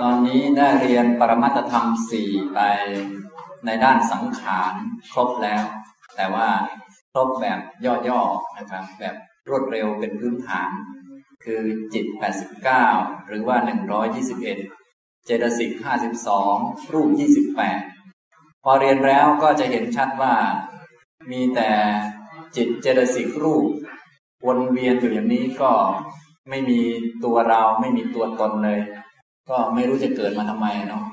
ตอนนี้ได้เรียนปรมัตธรรมสี่ไปในด้านสังขารครบแล้ว แต่ว่าครบแบบย่อๆนะครับแบบรวดเร็วเป็นพื้นฐาน คือจิต 89 หรือว่า 121 เจตสิก 52 รูป 28 พอเรียนแล้วก็จะเห็นชัดว่า มีแต่จิตเจตสิกรูป วนเวียนอยู่อย่างนี้ก็ไม่มีตัวเราไม่มีตัวตนเลย ก็ไม่รู้จะเกิดมาทำไมเนาะ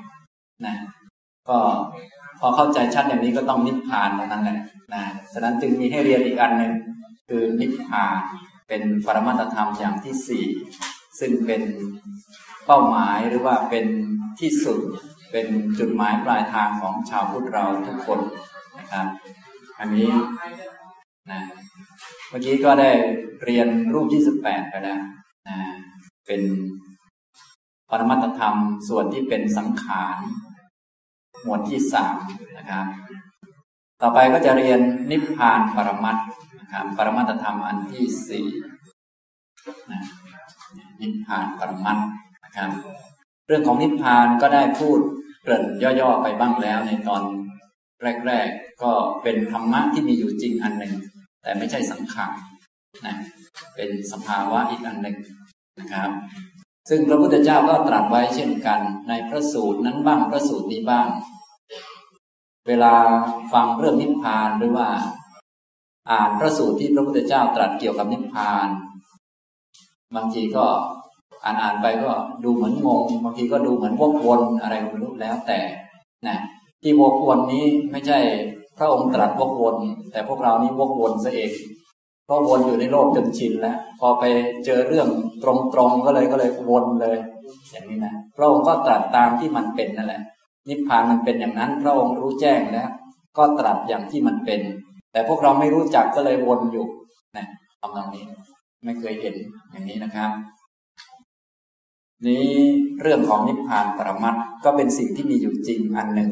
นะก็พอเข้าใจชัดอย่างนี้ก็ต้องนิพพานตรงนั้นแหละนะฉะนั้นจึงมีให้เรียนอีกอันหนึ่งคือนิพพานเป็นปรมัตธรรมอย่างที่สี่ซึ่งเป็นเป้าหมายหรือว่าเป็นที่สุดเป็นจุดหมายปลายทางของชาวพุทธเราทุกคนนะครับ อันนี้นะเมื่อกี้ก็ได้เรียนรูปที่สิบแปดไปแล้วนะเป็น ปรมัตธรรมส่วนที่เป็นสังขาร หมวดที่สามนะครับ ต่อไปก็จะเรียนนิพพานปรมัตนะครับ ปรมัตธรรมอันที่สี่นะนิพพานปรมัตนะครับ เรื่องของนิพพานก็ได้พูดเกริ่นย่อๆไปบ้างแล้วในตอนแรก ๆ ก็เป็นธรรมะที่มีอยู่จริงอันหนึ่ง แต่ไม่ใช่สังขารนะเป็นสภาวะอีกอันหนึ่งนะครับ ซึ่งพระพุทธเจ้าก็ตรัสไว้เช่นกันในพระสูตรนั้นบ้างพระสูตรนี้บ้าง เวลาฟังเรื่องนิพพานหรือว่า อ่านพระสูตรที่พระพุทธเจ้าตรัสเกี่ยวกับนิพพาน บางทีก็อ่านอ่านไปก็ดูเหมือนงงบางทีก็ดูเหมือนวกวนอะไรก็ไม่รู้แล้วแต่นะที่วกวนนี้ไม่ใช่พระองค์ตรัสวกวนแต่พวกเรานี่วกวนซะเอง เพราวนอยู่ในโลกจนชินแล้ว พอไปเจอเรื่องตรงๆก็เลยก็เลยวนเลย อย่างนี้นะพระองค์ก็ตรัสตามที่มันเป็นนั่นแหละ นิพพานมันเป็นอย่างนั้น พระองค์รู้แจ้งแล้ว ก็ตรัสอย่างที่มันเป็น แต่พวกเราไม่รู้จักก็เลยวนอยู่นะทำตรงนี้ไม่เคยเห็นอย่างนี้นะครับ นี้เรื่องของนิพพานปรมัตก็เป็นสิ่งที่มีอยู่จริงอันหนึ่ง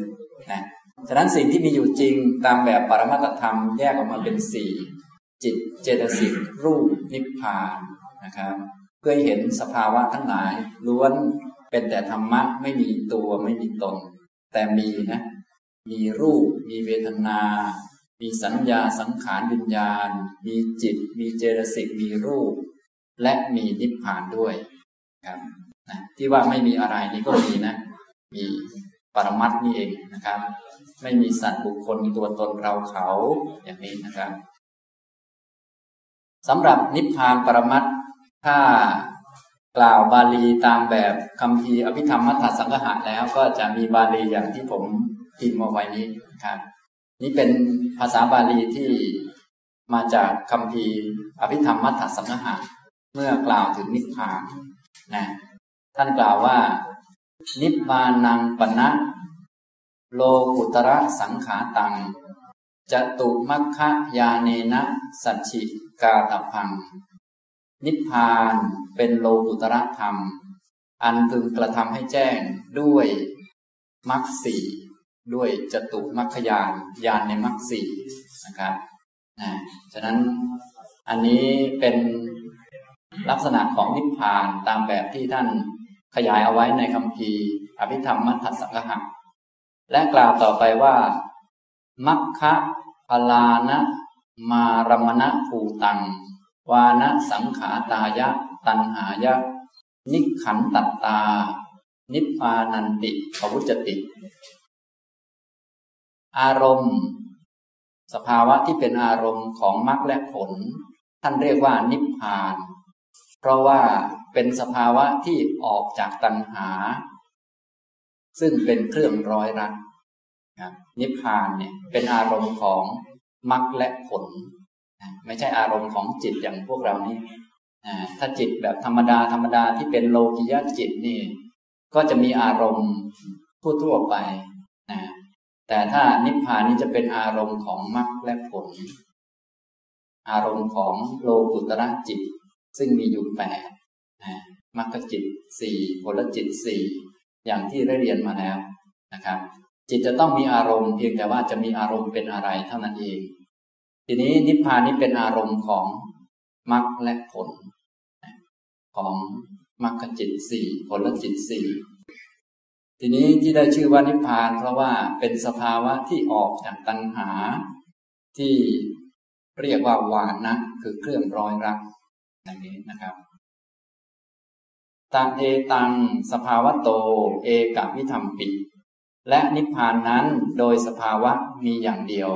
นะฉะนั้นสิ่งที่มีอยู่จริงตามแบบปรมัตธรรมแยกออกมาเป็นสี่ จิตเจตสิกรูปนิพพานนะครับ เพื่อเห็นสภาวะทั้งหลายล้วนเป็นแต่ธรรมะไม่มีตัวไม่มีตน แต่มีนะ มีรูป มีเวทนา มีสัญญาสังขารวิญญาณ มีจิต มีเจตสิกมีรูป และมีนิพพานด้วยครับนะที่ว่าไม่มีอะไรนี่ก็มีนะ มีปรมัตนี่เองนะครับ ไม่มีสัตว์บุคคลมีตัวตนเราเขาอย่างนี้นะครับ สำหรับนิพพานปรมัตถ้ากล่าวบาลีตามแบบคำพีอภิธรรมมัทธสังหะแล้วก็จะมีบาลีอย่างที่ผมพิมพ์มาไว้นี้ครับ นี่เป็นภาษาบาลีที่มาจากคำพีอภิธรรมมัทธสังหะเมื่อกล่าวถึงนิพพานนะท่านกล่าวว่า นิพพานังปณะโลกุตระสังขาตัง จตุมัคคยาเนนะสัจฉิกาตพัง นิพพานเป็นโลกุตระธรรม อันพึงกระทำให้แจ้งด้วยมรรคสี่ด้วยจตุมัคคยานยานในมรรคสี่นะครับนะฉะนั้นอันนี้เป็นลักษณะของนิพพานตามแบบที่ท่านขยายเอาไว้ในคำพีอภิธรรมมัทธสังหะและกล่าวต่อไปว่า มัคคะพลานะ มารมณะภูตัง วานะสังขาตายะ ตันหายะ นิขันตัตตา นิพพานันติภวุจติ อารมณ์ สภาวะที่เป็นอารมณ์ของมรรคและผล ท่านเรียกว่านิพพาน เพราะว่าเป็นสภาวะที่ออกจากตัณหา ซึ่งเป็นเครื่องร้อยรัด นิพพานเนี่ยเป็นอารมณ์ของมรรคและผลไม่ใช่อารมณ์ของจิตอย่างพวกเรานี่ถ้าจิตแบบธรรมดาธรรมดาที่เป็นโลกิยะจิตนี่ ก็จะมีอารมณ์ทั่วๆไปนะแต่ถ้านิพพานนี้จะเป็นอารมณ์ของมรรคและผล อารมณ์ของโลกุตระจิต ซึ่งมีอยู่แปดมรรคจิตสี่ผลจิตสี่อย่างที่ได้เรียนมาแล้วนะครับ จิตจะต้องมีอารมณ์เพียงแต่ว่าจะมีอารมณ์เป็นอะไรเท่านั้นเอง ทีนี้นิพพานนี้เป็นอารมณ์ของมรรคและผล ของมรรคจิตสี่ผลจิตสี่ทีนี้ที่ได้ชื่อว่านิพพาน เพราะว่าเป็นสภาวะที่ออกจากตัณหา ที่เรียกว่าวานนะคือเครื่องร้อยรักอย่างนี้นะครับตังเอตัง สภาวะโต เอกวิธรรมปิ และนิพพานนั้นโดยสภาวะมีอย่างเดียว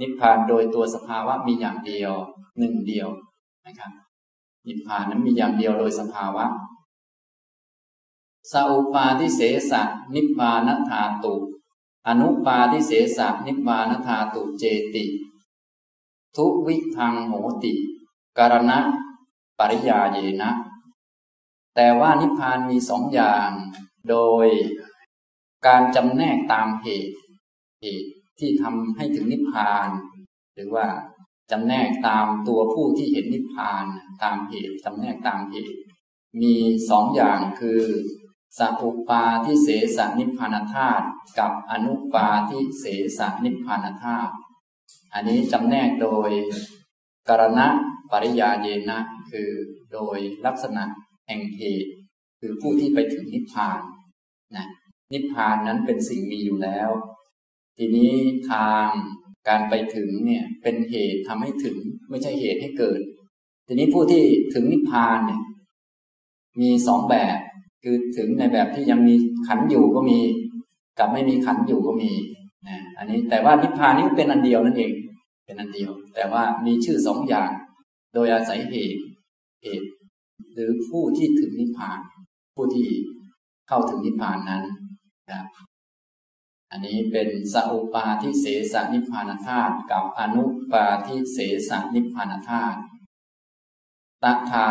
นิพพานโดยตัวสภาวะมีอย่างเดียวหนึ่งเดียวนะครับ นิพพานนั้นมีอย่างเดียวโดยสภาวะสัพปาทิเสสะนิพพานธาตุ อนุปาทิเสสะนิพพานธาตุเจติ ทุวิทังโหติการณะปริยาเยนะ แต่ว่านิพพานมีสองอย่าง โดย การจำแนกตามเหตุเหตุที่ทำให้ถึงนิพพาน หรือว่าจำแนกตามตัวผู้ที่เห็นนิพพานตามเหตุจำแนกตามเหตุ มีสองอย่างคือสัพปาที่เสสนิพพานธาตุกับอนุปาที่เสสนิพพานธาตุอันนี้จำแนกโดยกรณะปริยาเยนะคือโดยลักษณะแห่งเหตุคือผู้ที่ไปถึงนิพพาน นิพพานนั้นเป็นสิ่งมีอยู่แล้ว ทีนี้ทางการไปถึงเนี่ยเป็นเหตุทำให้ถึงไม่ใช่เหตุให้เกิด ทีนี้ผู้ที่ถึงนิพพานเนี่ยมีสองแบบ คือถึงในแบบที่ยังมีขันอยู่ก็มี กับไม่มีขันอยู่ก็มีนะอันนี้แต่ว่านิพพานนี่เป็นอันเดียวนั่นเอง เป็นอันเดียว แต่ว่ามีชื่อสองอย่าง โดยอาศัยเหตุเหตุ หรือผู้ที่ถึงนิพพาน ผู้ที่เข้าถึงนิพพานนั้น ครับอันนี้เป็นสัพปาทิเสสนิพพานธาตุกับอนุปาทิเสสนิพพานธาตุตถา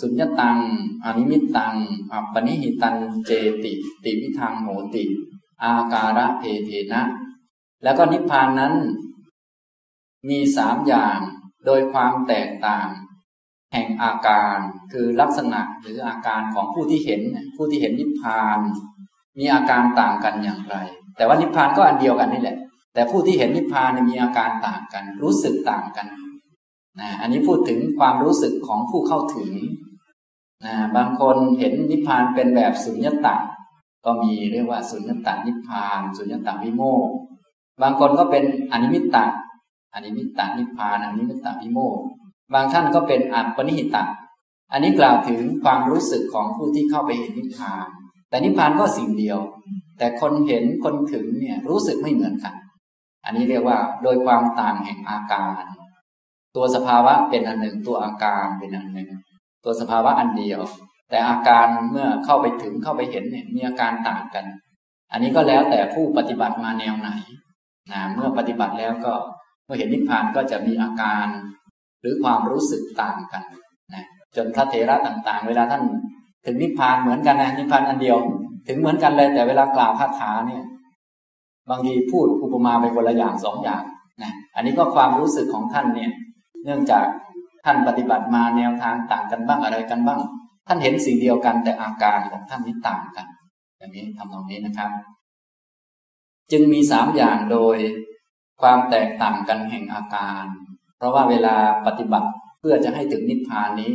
สุญญตัง อนิมิตตัง อัปปนิหิตันเจติ ติวิทังโหติ อาการะเทเทนะ แล้วก็นิพพานนั้น มีสามอย่างโดยความแตกต่าง แห่งอาการคือลักษณะหรืออาการของผู้ที่เห็นผู้ที่เห็นนิพพาน มีอาการต่างกันอย่างไร แต่ว่านิพพานก็อันเดียวกันนี่แหละ แต่ผู้ที่เห็นนิพพานมีอาการต่างกัน รู้สึกต่างกันนะอันนี้พูดถึงความรู้สึกของผู้เข้าถึงนะบางคนเห็นนิพพานเป็นแบบสุญญตาก็มีเรียกว่าสุญญตานิพพานสุญญตาวิโมกบางคนก็เป็นอนิมิตตาอนิมิตตานิพพานอนิมิตตาวิโมกบางท่านก็เป็นอัปปนิหิตะอันนี้กล่าวถึงความรู้สึกของผู้ที่เข้าไปเห็นนิพพาน แต่นิพพานก็สิ่งเดียว แต่คนเห็นคนถึงเนี่ยรู้สึกไม่เหมือนกัน อันนี้เรียกว่าโดยความต่างแห่งอาการ ตัวสภาวะเป็นอันหนึ่งตัวอาการเป็นอันหนึ่ง ตัวสภาวะอันเดียว แต่อาการเมื่อเข้าไปถึงเข้าไปเห็นเนี่ยมีอาการต่างกัน อันนี้ก็แล้วแต่ผู้ปฏิบัติมาแนวไหนนะเมื่อปฏิบัติแล้วก็เมื่อเห็นนิพพานก็จะมีอาการ หรือความรู้สึกต่างกันนะจนพระเถระต่างๆ เวลาท่าน ถึงนิพพานเหมือนกันนะนิพพานอันเดียว ถึงเหมือนกันเลย แต่เวลากล่าวคาถาเนี่ย บางทีพูดอุปมาไปคนละอย่างสองอย่างนะอันนี้ก็ความรู้สึกของท่านเนี่ย เนื่องจากท่านปฏิบัติมาแนวทางต่างกันบ้างอะไรกันบ้าง ท่านเห็นสิ่งเดียวกันแต่อาการของท่านนี้ต่างกัน อย่างนี้ทำตรงนี้นะครับ จึงมีสามอย่างโดยความแตกต่างกันแห่งอาการ เพราะว่าเวลาปฏิบัติเพื่อจะให้ถึงนิพพานนี้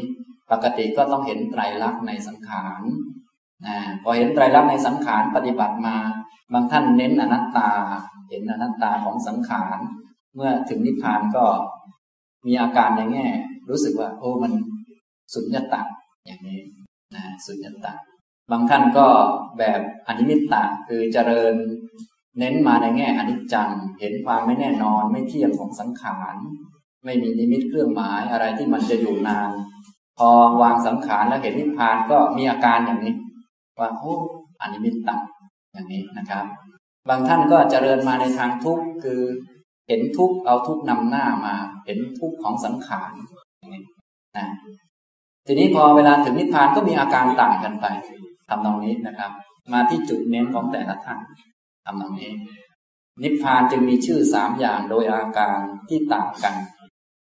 ปกติก็ต้องเห็นไตรลักษณ์ในสังขารนะพอเห็นไตรลักษณ์ในสังขารปฏิบัติมา บางท่านเน้นอนัตตา เห็นอนัตตาของสังขาร เมื่อถึงนิพพานก็มีอาการในแง่ รู้สึกว่า โอ้มันสุญญตาอย่างนี้นะสุญญตาบางท่านก็แบบอนิมิตตาคือเจริญ เน้นมาในแง่อนิจจัง เห็นความไม่แน่นอนไม่เที่ยงของสังขาร ไม่มีนิมิตเครื่องหมายอะไรที่มันจะอยู่นาน พอวางสังขารแล้วเห็นนิพพานก็มีอาการอย่างนี้ว่าโอ้อนิมิตตาอย่างนี้นะครับ บางท่านก็เจริญมาในทางทุกข์คือเห็นทุกเอาทุกนำหน้ามา เห็นทุกของสังขารนะทีนี้พอเวลาถึงนิพพานก็มีอาการต่างกันไปทำตรงนี้นะครับ มาที่จุดเน้นของแต่ละท่านทำตรงนี้ นิพพานจึงมีชื่อสามอย่างโดยอาการที่ต่างกัน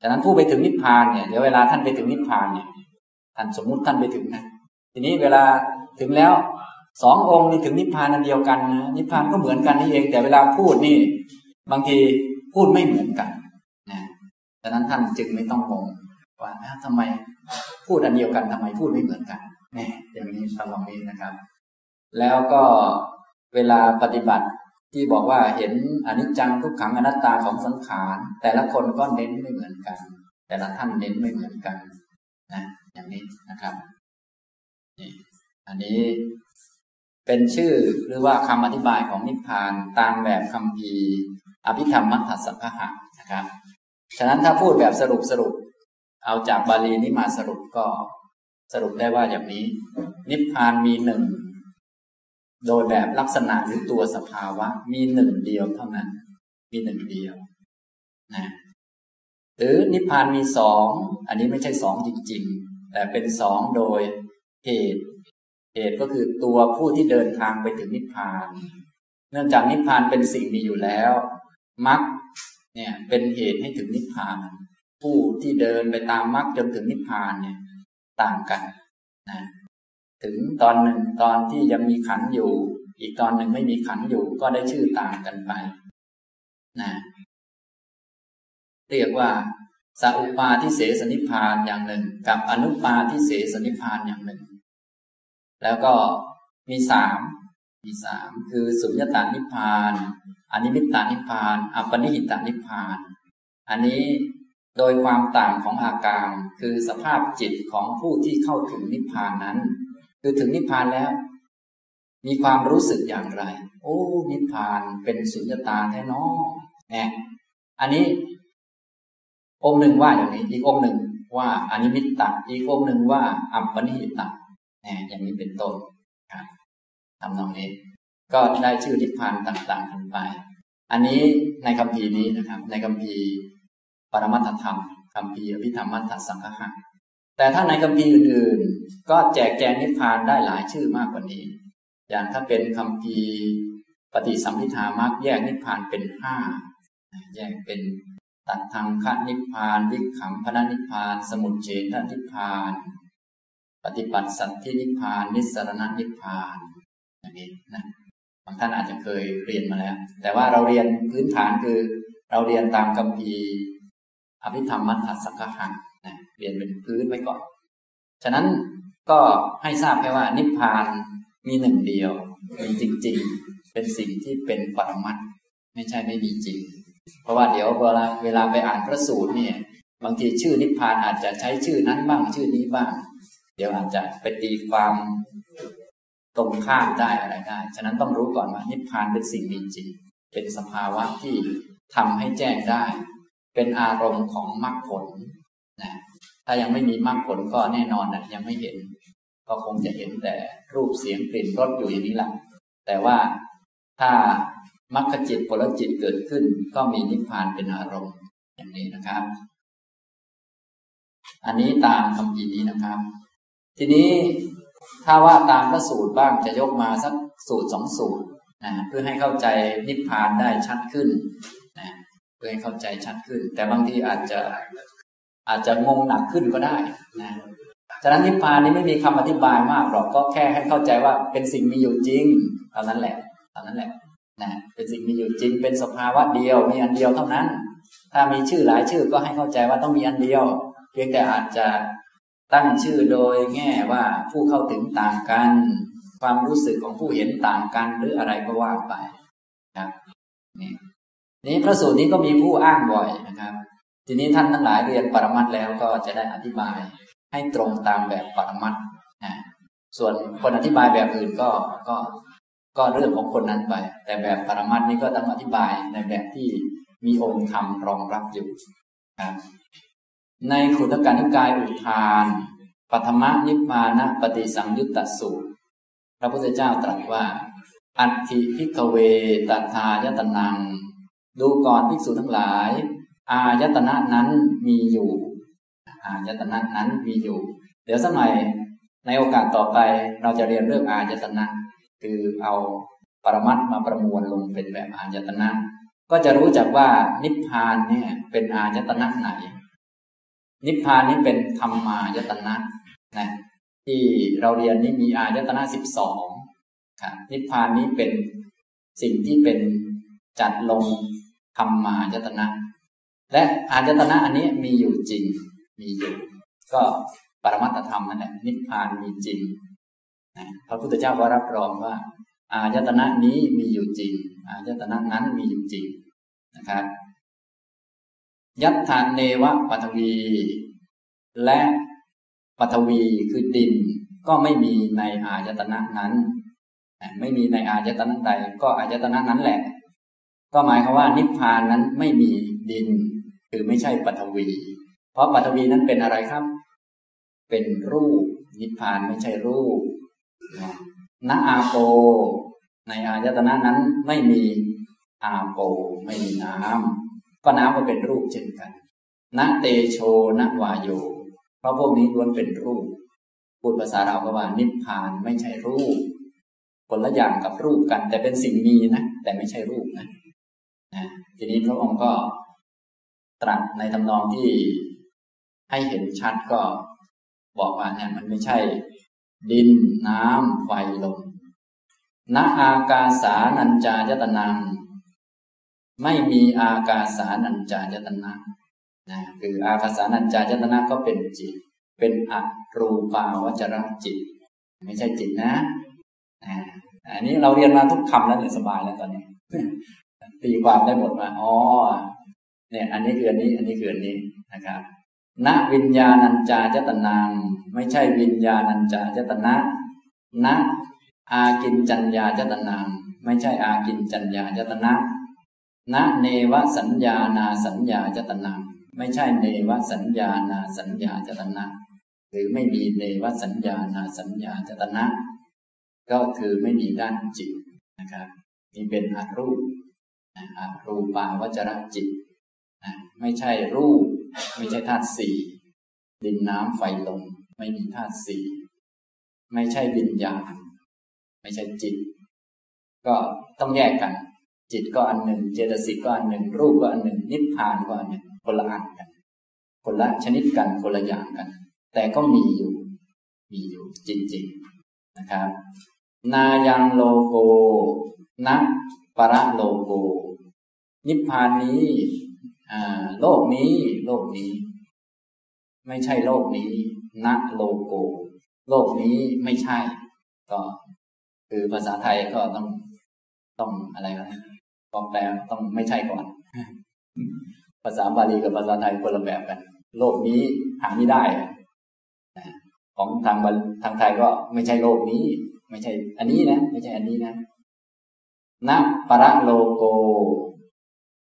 ฉะนั้นผู้ไปถึงนิพพานเนี่ยเดี๋ยวเวลาท่านไปถึงนิพพานเนี่ยท่านสมมุติท่านไปถึงนะทีนี้เวลาถึงแล้วสององค์นี่ถึงนิพพานอันเดียวกันนะนิพพานก็เหมือนกันนี่เอง แต่เวลาพูดนี่ บางทีพูดไม่เหมือนกันนะดังนั้นท่านจึงไม่ต้องงงว่าทำไมพูดอันเดียวกันทำไมพูดไม่เหมือนกันเนี่ยอย่างนี้ตลองนี้นะครับ แล้วก็เวลาปฏิบัติ ที่บอกว่าเห็นอนิจจังทุกขังอนัตตาของสังขาร แต่ละคนก็เน้นไม่เหมือนกัน แต่ละท่านเน้นไม่เหมือนกันนะอย่างนี้นะครับนี่อันนี้เป็นชื่อหรือว่าคำอธิบายของนิพพานตามแบบคำพีอภิธรรมมัทธสังหะนะครับ ฉะนั้นถ้าพูดแบบสรุปสรุป เอาจากบาลีนี้มาสรุปก็สรุปได้ว่าอย่างนี้ นิพพานมีหนึ่ง โดยแบบลักษณะหรือตัวสภาวะ มีหนึ่งเดียวเท่านั้น มีหนึ่งเดียวนะหรือนิพพานมีสองอันนี้ไม่ใช่สองจริง ๆ แต่เป็นสองโดยเหตุ เหตุก็คือตัวผู้ที่เดินทางไปถึงนิพพาน เนื่องจากนิพพานเป็นสิ่งมีอยู่แล้วมรรคเนี่ยเป็นเหตุให้ถึงนิพพาน ผู้ที่เดินไปตามมรรคจนถึงนิพพานเนี่ยต่างกันนะ ถึงตอนหนึ่งตอนที่ยังมีขันอยู่ อีกตอนหนึ่งไม่มีขันอยู่ก็ได้ชื่อต่างกันไปนะเรียกว่าสัพปาทิเสสนิพานอย่างหนึ่ง กับอนุปาทิเสสนิพานอย่างหนึ่ง แล้วก็มีสามมีสามคือสุญญตานิพานอนิมิตตานิพาน อัปนิหิตานิพาน อันนี้โดยความต่างของอาการคือสภาพจิตของผู้ที่เข้าถึงนิพพานนั้น คือถึงนิพพานแล้ว มีความรู้สึกอย่างไร โอ้ นิพพานเป็นสุญญตาแท้นอเนี่ยอันนี้ องค์หนึ่งว่าอย่างนี้ อีกองค์หนึ่งว่าอนิมิตตะอีกองค์หนึ่งว่า อัปปนิหิตะเนี่ยอย่างนี้เป็นต้นครับทำนองนี้ ก็ได้ชื่อนิพพานต่างๆกันไป อันนี้ในคำพีนี้นะครับ ในคำพีปรมัตถธรรมคำพีอภิธรรมมัตถสังฆะ แต่ถ้าในคำพีอื่นๆ ก็แจกแจงนิพพานได้หลายชื่อมากกว่านี้ อย่างถ้าเป็นคำพีปฏิสัมพิธามักแยกนิพพานเป็นห้าแยกเป็นตัดทางคันิพพาน วิขังพนนิพพาน สมุทเฉทนิพพาน ปฏิบัติสัตธินิพพาน นิสรณนิพพานอย่างนี้นะบางท่านอาจจะเคยเรียนมาแล้ว แต่ว่าเราเรียนพื้นฐานคือ เราเรียนตามคำพีอภิธรรมมัทธสังฆะนะ เรียนเป็นพื้นไว้ก่อน ฉะนั้นก็ให้ทราบแค่ว่านิพพานมีหนึ่งเดียวมีจริง ๆ เป็นสิ่งที่เป็นปรมัตไม่ใช่ไม่มีจริง เพราะว่าเดี๋ยวเวลาเวลาไปอ่านพระสูตรเนี่ย บางทีชื่อนิพพานอาจจะใช้ชื่อนั้นบ้างชื่อนี้บ้าง เดี๋ยวอาจจะไปตีความตรงข้ามได้อะไรได้ ฉะนั้นต้องรู้ก่อนว่านิพพานเป็นสิ่งมีจริง เป็นสภาวะที่ทำให้แจ้งได้ เป็นอารมณ์ของมรรคผลนะ ถ้ายังไม่มีมรรคผลก็แน่นอนนะยังไม่เห็น ก็คงจะเห็นแต่รูปเสียงกลิ่นรสอยู่อย่างนี้แหละแต่ว่าถ้ามรรคจิตผลจิตเกิดขึ้น ก็มีนิพพานเป็นอารมณ์อย่างนี้นะครับ อันนี้ตามคำพีนี้นะครับ ทีนี้ถ้าว่าตามพระสูตรบ้างจะยกมาสักสูตรสองสูตรนะเพื่อให้เข้าใจนิพพานได้ชัดขึ้นนะเพื่อให้เข้าใจชัดขึ้น แต่บางทีอาจจะ อาจจะงงหนักขึ้นก็ได้นะฉะนั้นนิพพานนี้ไม่มีคำอธิบายมากหรอกก็แค่ให้เข้าใจว่าเป็นสิ่งมีอยู่จริงเท่านั้นแหละเท่านั้นแหละนะเป็นสิ่งมีอยู่จริง เป็นสภาวะเดียวมีอันเดียวเท่านั้น ถ้ามีชื่อหลายชื่อก็ให้เข้าใจว่าต้องมีอันเดียว เพียงแต่อาจจะตั้งชื่อโดยแง่ว่าผู้เข้าถึงต่างกัน ความรู้สึกของผู้เห็นต่างกันหรืออะไรก็ว่าไปครับนี่นี้พระสูตรนี้ก็มีผู้อ้างบ่อยนะครับ ทีนี้ท่านทั้งหลายเรียนปรมัตแล้วก็จะได้อธิบายให้ตรงตามแบบปรมัตนะส่วนคนอธิบายแบบอื่นก็ก็ก็เรื่องของคนนั้นไป แต่แบบปรมัตนี้ก็ต้องอธิบายในแบบที่มีองค์ธรรมรองรับอยู่ครับในขุตการนิกายอุทานปัทมนิพพานะปฏิสังยุตตสูตร พระพุทธเจ้าตรัสว่า อัตถิพิกเวตัทายตนัง ดูก่อนภิกษุทั้งหลาย อายตนะนั้นมีอยู่ อายตนะนั้นมีอยู่ เดี๋ยวสมัยในโอกาสต่อไปเราจะเรียนเรื่องอายตนะ คือเอาปรมัตมาประมวลลงเป็นแบบอายตนะ ก็จะรู้จักว่านิพพานเนี่ยเป็นอายตนะไหน นิพพานนี้เป็นธรรมายตนะนะที่เราเรียนนี่มีอายตนะสิบสองครับนิพพานนี้เป็นสิ่งที่เป็นจัดลงธรรมายตนะ และอายตนะอันนี้มีอยู่จริง มีอยู่ ก็ปรมัตธรรมนั่นแหละนิพพานมีจริงพระพุทธเจ้าก็รับรองว่า อายตนะนี้มีอยู่จริง อายตนะนั้นมีอยู่จริงนะครับยัตถานเนวะปัทวี และปัทวีคือดิน ก็ไม่มีในอายตนะนั้น ไม่มีในอายตนะใด ก็อายตนะนั้นแหละ ก็หมายความว่านิพพานนั้นไม่มีดิน คือไม่ใช่ปัทวี เพราะปัทวีนั้นเป็นอะไรครับ เป็นรูป นิพพานไม่ใช่รูปณอาโป ในอายตนะนั้นไม่มีอาโป ไม่มีน้ำก็น้ำก็เป็นรูปเช่นกันณเตโชณวายโย เพราะพวกนี้ล้วนเป็นรูป พูดภาษาเราก็ว่า นิพพานไม่ใช่รูป คนละอย่างกับรูปกัน แต่เป็นสิ่งมีนะ แต่ไม่ใช่รูปนะ นะทีนี้พระองค์ก็ตรัสในทำนองที่ให้เห็นชัดก็บอกว่าเนี่ยมันไม่ใช่ ดินน้ำไฟลมณอากาสานัญจายตนัง ไม่มีอากาสานัญจายตนะนะคืออากาสานัญจายตนะก็เป็นจิต เป็นอรูปาวจรจิต ไม่ใช่จิตนะอันนี้เราเรียนมาทุกคำแล้วเนี่ยสบายแล้วตอนนี้ ตีความได้หมดว่าอ๋อเนี่ยอันนี้คืออันนี้ อันนี้คืออันนี้นะครับณวิญญาณัญจายตนังไม่ใช่วิญญาณัญจายตนะณอากินจัญญาจตนังไม่ใช่อากินจัญญาจตนะณเนวสัญญานาสัญญาจตนังไม่ใช่เนวสัญญานาสัญญาจตนะหรือไม่มีเนวสัญญานาสัญญาจตนะ ก็คือไม่มีด้านจิตนะครับนี่เป็นอารูป รูปาวจรจิต ไม่ใช่รูป ไม่ใช่ธาตุสี่ดินน้ำไฟลมไม่มีธาตุสี่ไม่ใช่วิญญาณไม่ใช่จิต ก็ต้องแยกกัน จิตก็อันหนึ่ง เจตสิกก็อันหนึ่ง รูปก็อันหนึ่ง นิพพานก็อันหนึ่งคนละอันกันคนละชนิดกันคนละอย่างกัน แต่ก็มีอยู่ มีอยู่จริงๆนะครับ นายังโลโกนะปะระโลโก นิพพานนี้โลกนี้ โลกนี้ ไม่ใช่โลกนี้ณโลโก โลกนี้ไม่ใช่ ก็คือภาษาไทยก็ต้องต้องอะไรกันต้องแปลต้องไม่ใช่ก่อน ภาษาบาลีกับภาษาไทยคนละแบบกัน โลกนี้หาไม่ได้ของทางทางไทยก็ไม่ใช่โลกนี้ ไม่ใช่ อันนี้นะ ไม่ใช่อันนี้นะณปรโลโก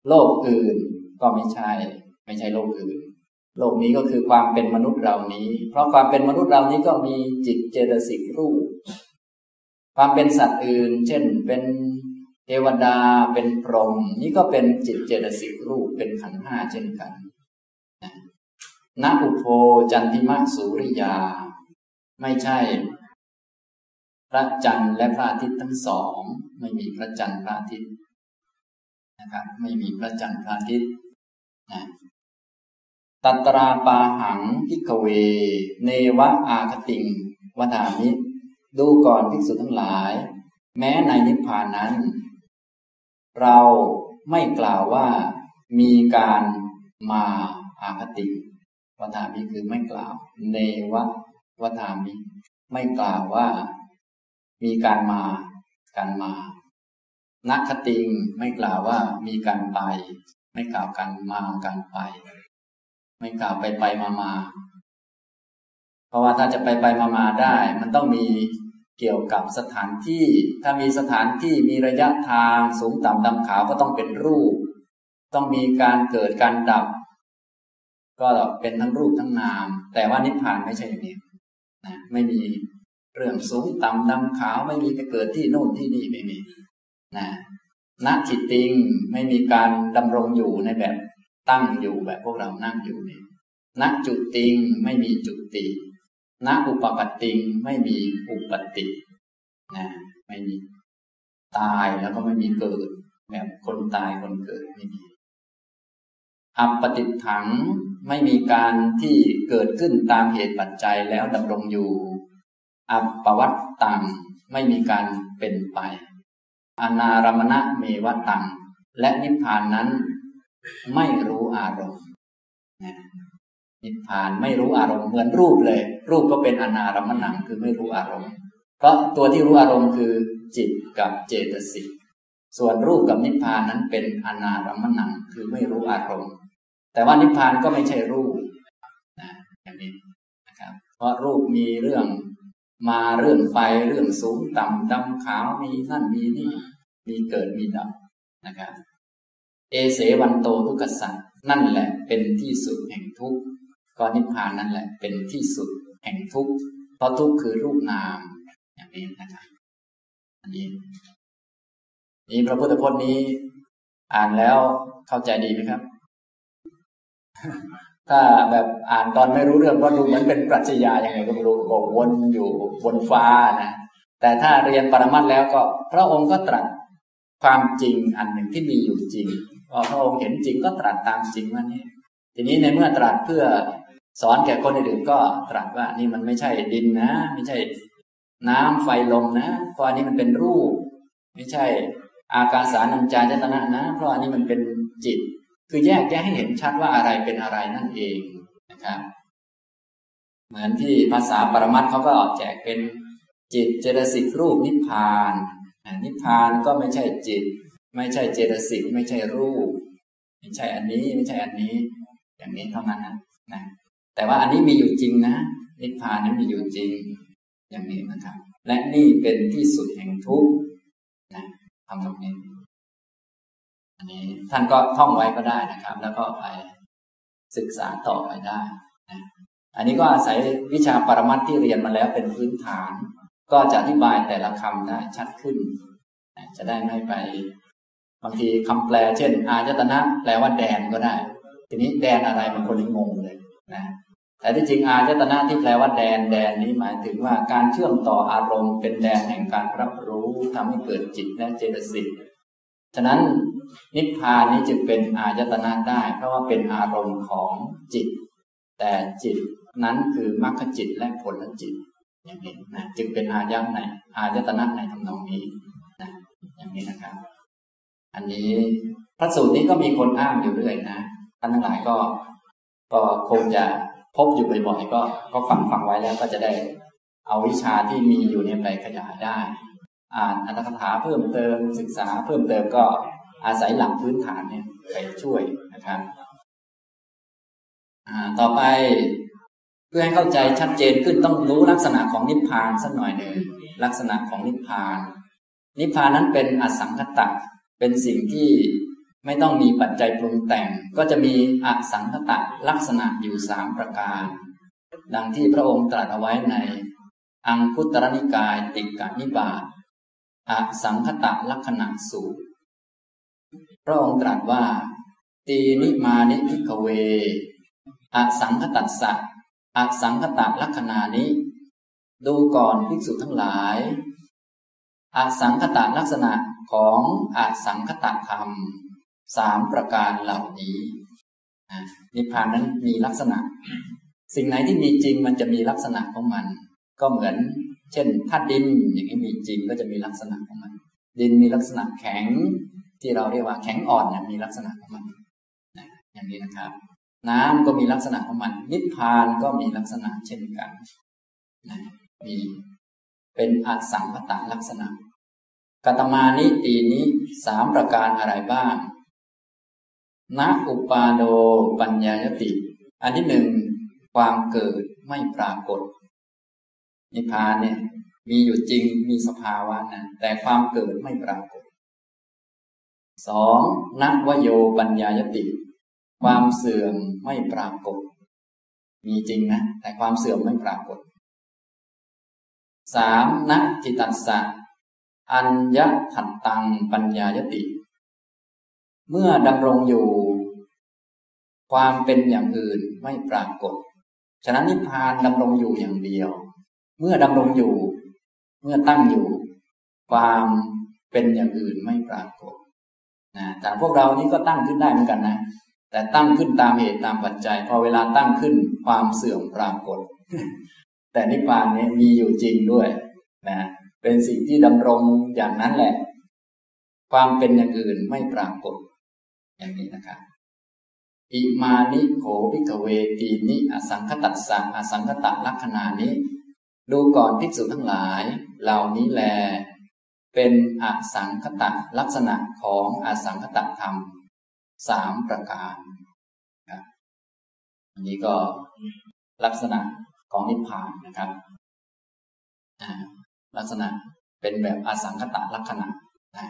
โลกอื่นก็ไม่ใช่ ไม่ใช่โลกอื่น โลกนี้ก็คือความเป็นมนุษย์เรานี้ เพราะความเป็นมนุษย์เรานี้ก็มีจิตเจตสิกรูป ความเป็นสัตว์อื่น เช่นเป็นเทวดาเป็นพรหมนี่ก็เป็นจิตเจตสิกรูปเป็นขันห้าเช่นกันนะอุโพจันทิมะสุริยา ไม่ใช่ พระจันทร์และพระอาทิตย์ทั้งสอง ไม่มีพระจันทร์พระอาทิตย์ นะครับไม่มีพระจันทร์พระอาทิตย์ตัตราปาหังพิกเว เนวะอาคติงวดามิดูก่อนภิกษุทั้งหลาย แม้ในนิพพานนั้น เราไม่กล่าวว่ามีการมาอาคติวดามิคือไม่กล่าว เนวะวดามิ ไม่กล่าวว่า มีการมาการมา นักคติงไม่กล่าวว่ามีการไป ไม่กล่าวกันมาการไป ไม่กล่าวไปไปมามาเพราะว่าถ้าจะไปไปมามาได้ มันต้องมีเกี่ยวกับสถานที่ ถ้ามีสถานที่มีระยะทางสูงต่ำดำขาวก็ต้องเป็นรูป ต้องมีการเกิดการดับ ก็เป็นทั้งรูปทั้งนาม แต่ว่านิพพานไม่ใช่อย่างนี้นะไม่มีเรื่องสูงต่ำดำขาว ไม่มีไปเกิดที่โน่นที่นี่ไม่มี นะณจิตติงไม่มีการดำรงอยู่ในแบบตั้งอยู่แบบพวกเรานั่งอยู่นี่ณจุติงไม่มีจุติณอุปปัตติงไม่มีอุปตินะไม่มีตายแล้วก็ไม่มีเกิด แบบคนตายคนเกิดไม่มีอัปปติถังไม่มีการที่เกิดขึ้นตามเหตุปัจจัยแล้วดำรงอยู่ อัปปวัตตังไม่มีการเป็นไป อนารมณะเมวตัง และนิพพานนั้นไม่รู้อารมณ์นิพพานไม่รู้อารมณ์เหมือนรูปเลย รูปก็เป็นอนารมณังคือไม่รู้อารมณ์ เพราะตัวที่รู้อารมณ์คือจิตกับเจตสิกส่วนรูปกับนิพพานนั้นเป็นอนารมณังคือไม่รู้อารมณ์ แต่ว่านิพพานก็ไม่ใช่รูปนะอย่างนี้นะครับเพราะรูปมีเรื่องมาเรื่องไฟเรื่องสูงต่ำดำขาวมีนั่นมีนี่ มีเกิดมีดับนะครับ เอเสวันโตทุกขสัตนั่นแหละเป็นที่สุดแห่งทุกข์ก็นิพพานนั่นแหละเป็นที่สุดแห่งทุกข์เพราะทุกข์คือรูปนามอย่างนี้นะครับอันนี้นี่พระพุทธพจน์นี้ อ่านแล้วเข้าใจดีไหมครับ ถ้าแบบอ่านตอนไม่รู้เรื่องก็ดูเหมือนเป็นปรัชญาอย่างไรก็ไม่รู้ก็วนอยู่บนฟ้านะแต่ถ้าเรียนปรมัตแล้วก็ พระองค์ก็ตรัส ความจริงอันหนึ่งที่มีอยู่จริงพอพระองค์เห็นจริงก็ตรัสตามจริงว่านี่ทีนี้ในเมื่อตรัสเพื่อสอนแก่คนอื่นก็ตรัสว่านี่มันไม่ใช่ดินนะ ไม่ใช่น้ำไฟลมนะ เพราะอันนี้มันเป็นรูป ไม่ใช่อากาสานัญจายตนะนะ เพราะอันนี้มันเป็นจิต คือแยกแยะให้เห็นชัดว่าอะไรเป็นอะไรนั่นเองนะครับ เหมือนที่ภาษาปรมัตเขาก็แจกเป็นจิตเจตสิกรูปนิพพาน นิพพานก็ไม่ใช่จิต ไม่ใช่เจตสิกไม่ใช่รูป ไม่ใช่อันนี้ไม่ใช่อันนี้ อย่างนี้เท่านั้นนะนะแต่ว่าอันนี้มีอยู่จริงนะ นิพพานนั้นมีอยู่จริง อย่างนี้นะครับ และนี่เป็นที่สุดแห่งทุกข์นะทำตรงนี้อันนี้ท่านก็ท่องไว้ก็ได้นะครับ แล้วก็ไปศึกษาต่อไปได้นะอันนี้ก็อาศัยวิชาปรมัตที่เรียนมาแล้วเป็นพื้นฐาน ก็จะอธิบายแต่ละคำได้ชัดขึ้น จะได้ไม่ไป บางทีคำแปล เช่น อายตนะ แปลว่าแดนก็ได้ ทีนี้แดนอะไรบางคนงงเลยนะแต่ที่จริงอายตนะที่แปลว่าแดนแดนนี้หมายถึงว่าการเชื่อมต่ออารมณ์เป็นแดนแห่งการรับรู้ทำให้เกิดจิตและเจตสิกฉะนั้นนิพพานนี้จึงเป็นอายตนะได้ เพราะว่าเป็นอารมณ์ของจิต แต่จิตนั้นคือมรรคจิตและผลจิต อย่างนี้นะจึงเป็นอายะในอายตนะในทำนองนี้นะอย่างนี้นะครับ อันนี้พระสูตรนี้ก็มีคนอ้างอยู่เรื่อยนะท่านทั้งหลายก็ก็คงจะพบอยู่บ่อยๆก็ก็ฟังฟังไว้แล้วก็จะได้เอาวิชาที่มีอยู่เนี่ยไปขยายได้ อ่านอัตถกถาเพิ่มเติมศึกษาเพิ่มเติมก็อาศัยหลักพื้นฐานเนี่ยไปช่วยนะครับ อ่าต่อไป พื่อให้เข้าใจชัดเจนขึ้นต้องรู้ลักษณะของนิพพานสักหน่อยหนึ่งลักษณะของนิพพาน นิพพานนั้นเป็นอสังคตะเป็นสิ่งที่ไม่ต้องมีปัจจัยปรุงแต่ง ก็จะมีอสังคตะลักษณะอยู่สามประการ ดังที่พระองค์ตรัสเอาไว้ใน อังคุตรนิกายติกานิบาตอสังคตะลักษณะสูตรพระองค์ตรัสว่า ตีนิมานิพิกเว อสังคตัสสะ อสังคตะลักษณะนี้ ดูก่อนภิกษุทั้งหลาย อสังคตะลักษณะของอสังคตะธรรมสามประการเหล่านี้นิพพานนั้นมีลักษณะ สิ่งไหนที่มีจริงมันจะมีลักษณะของมัน ก็เหมือน เช่นธาตุดินอย่างนี้มีจริงก็จะมีลักษณะของมัน ดินมีลักษณะแข็งที่เราเรียกว่าแข็งอ่อนเนี่ยมีลักษณะของมันอย่างนี้นะครับ น้ำก็มีลักษณะของมันนิพพานก็มีลักษณะเช่นกันนะมีเป็นอสังพตะลักษณะกตมานิตีนี้สามประการอะไรบ้างนะอุปาโดปัญญายติ อันที่หนึ่งความเกิดไม่ปรากฏ นิพพานเนี่ย มีอยู่จริงมีสภาวะนะแต่ความเกิดไม่ปรากฏสองนักวโยปัญญายติ ความเสื่อมไม่ปรากฏ มีจริงนะ แต่ความเสื่อมไม่ปรากฏสามนักจิตัสสะ อัญญถัตตังปัญญายติ เมื่อดำรงอยู่ ความเป็นอย่างอื่นไม่ปรากฏ ฉะนั้นนิพพานดำรงอยู่อย่างเดียว เมื่อดำรงอยู่ เมื่อตั้งอยู่ ความเป็นอย่างอื่นไม่ปรากฏนะแต่พวกเรานี้ก็ตั้งขึ้นได้เหมือนกันนะ แต่ตั้งขึ้นตามเหตุตามปัจจัย พอเวลาตั้งขึ้นความเสื่อมปรากฏ แต่นิพพานนี้มีอยู่จริงด้วยนะเป็นสิ่งที่ดำรงอย่างนั้นแหละ ความเป็นอย่างอื่นไม่ปรากฏ อย่างนี้นะครับอิมานิโขพิกเวตีนิอสังคตัสสะอสังคตะลักษณานี้ ดูก่อนภิกษุทั้งหลาย เหล่านี้แล เป็นอสังคตะลักษณะของอสังคตะธรรม สามประการครับอันนี้ก็ลักษณะของนิพพานนะครับ ลักษณะเป็นแบบอสังคตะลักษณะนะ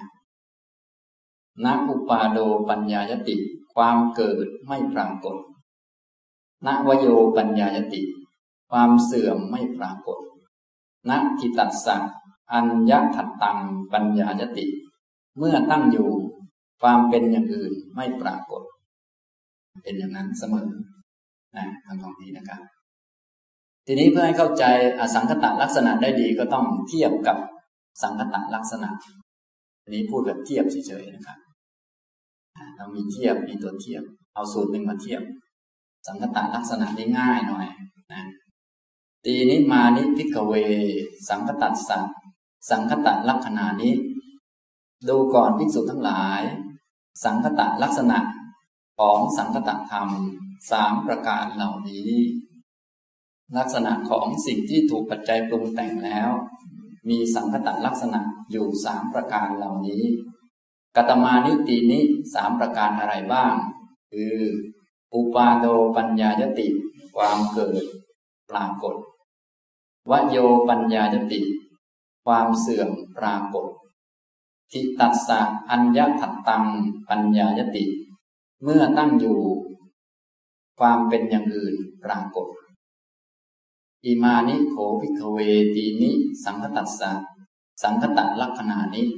นักอุปาโดปัญญายติ ความเกิดไม่ปรากฏนวโยปัญญายติ ความเสื่อมไม่ปรากฏนทิตัสสะอัญญถัตตังปัญญายติ เมื่อตั้งอยู่ ความเป็นอย่างอื่นไม่ปรากฏ เป็นอย่างนั้นเสมอนะทางตรงนี้นะครับ ทีนี้เพื่อให้เข้าใจอสังคตะลักษณะได้ดีก็ต้องเทียบกับสังคตะลักษณะอันนี้พูดแบบเทียบเฉยๆนะครับเรามีเทียบมีตัวเทียบ เอาสูตรหนึ่งมาเทียบ สังคตะลักษณะนี้ง่ายหน่อยนะตีนิมานิพิกเว สังคตัสสะสังคตะลักษณะนี้ ดูก่อนภิกษุทั้งหลาย สังคตะลักษณะของสังคตะธรรมสามประการเหล่านี้ ลักษณะของสิ่งที่ถูกปัจจัยปรุงแต่งแล้ว มีสังคตะลักษณะอยู่สามประการเหล่านี้กตมานิตีนิสามประการอะไรบ้าง คือ อุปาโดปัญญายติ ความเกิด ปรากฏวโยปัญญายติ ความเสื่อมปรากฏ ทิตัสสะอัญญถัตตัง ปัญญายติ เมื่อตั้งอยู่ ความเป็นอย่างอื่นปรากฏอิมานิโขภิกเวตีนิ สังคตัสสะสังคตะลักษณะนี้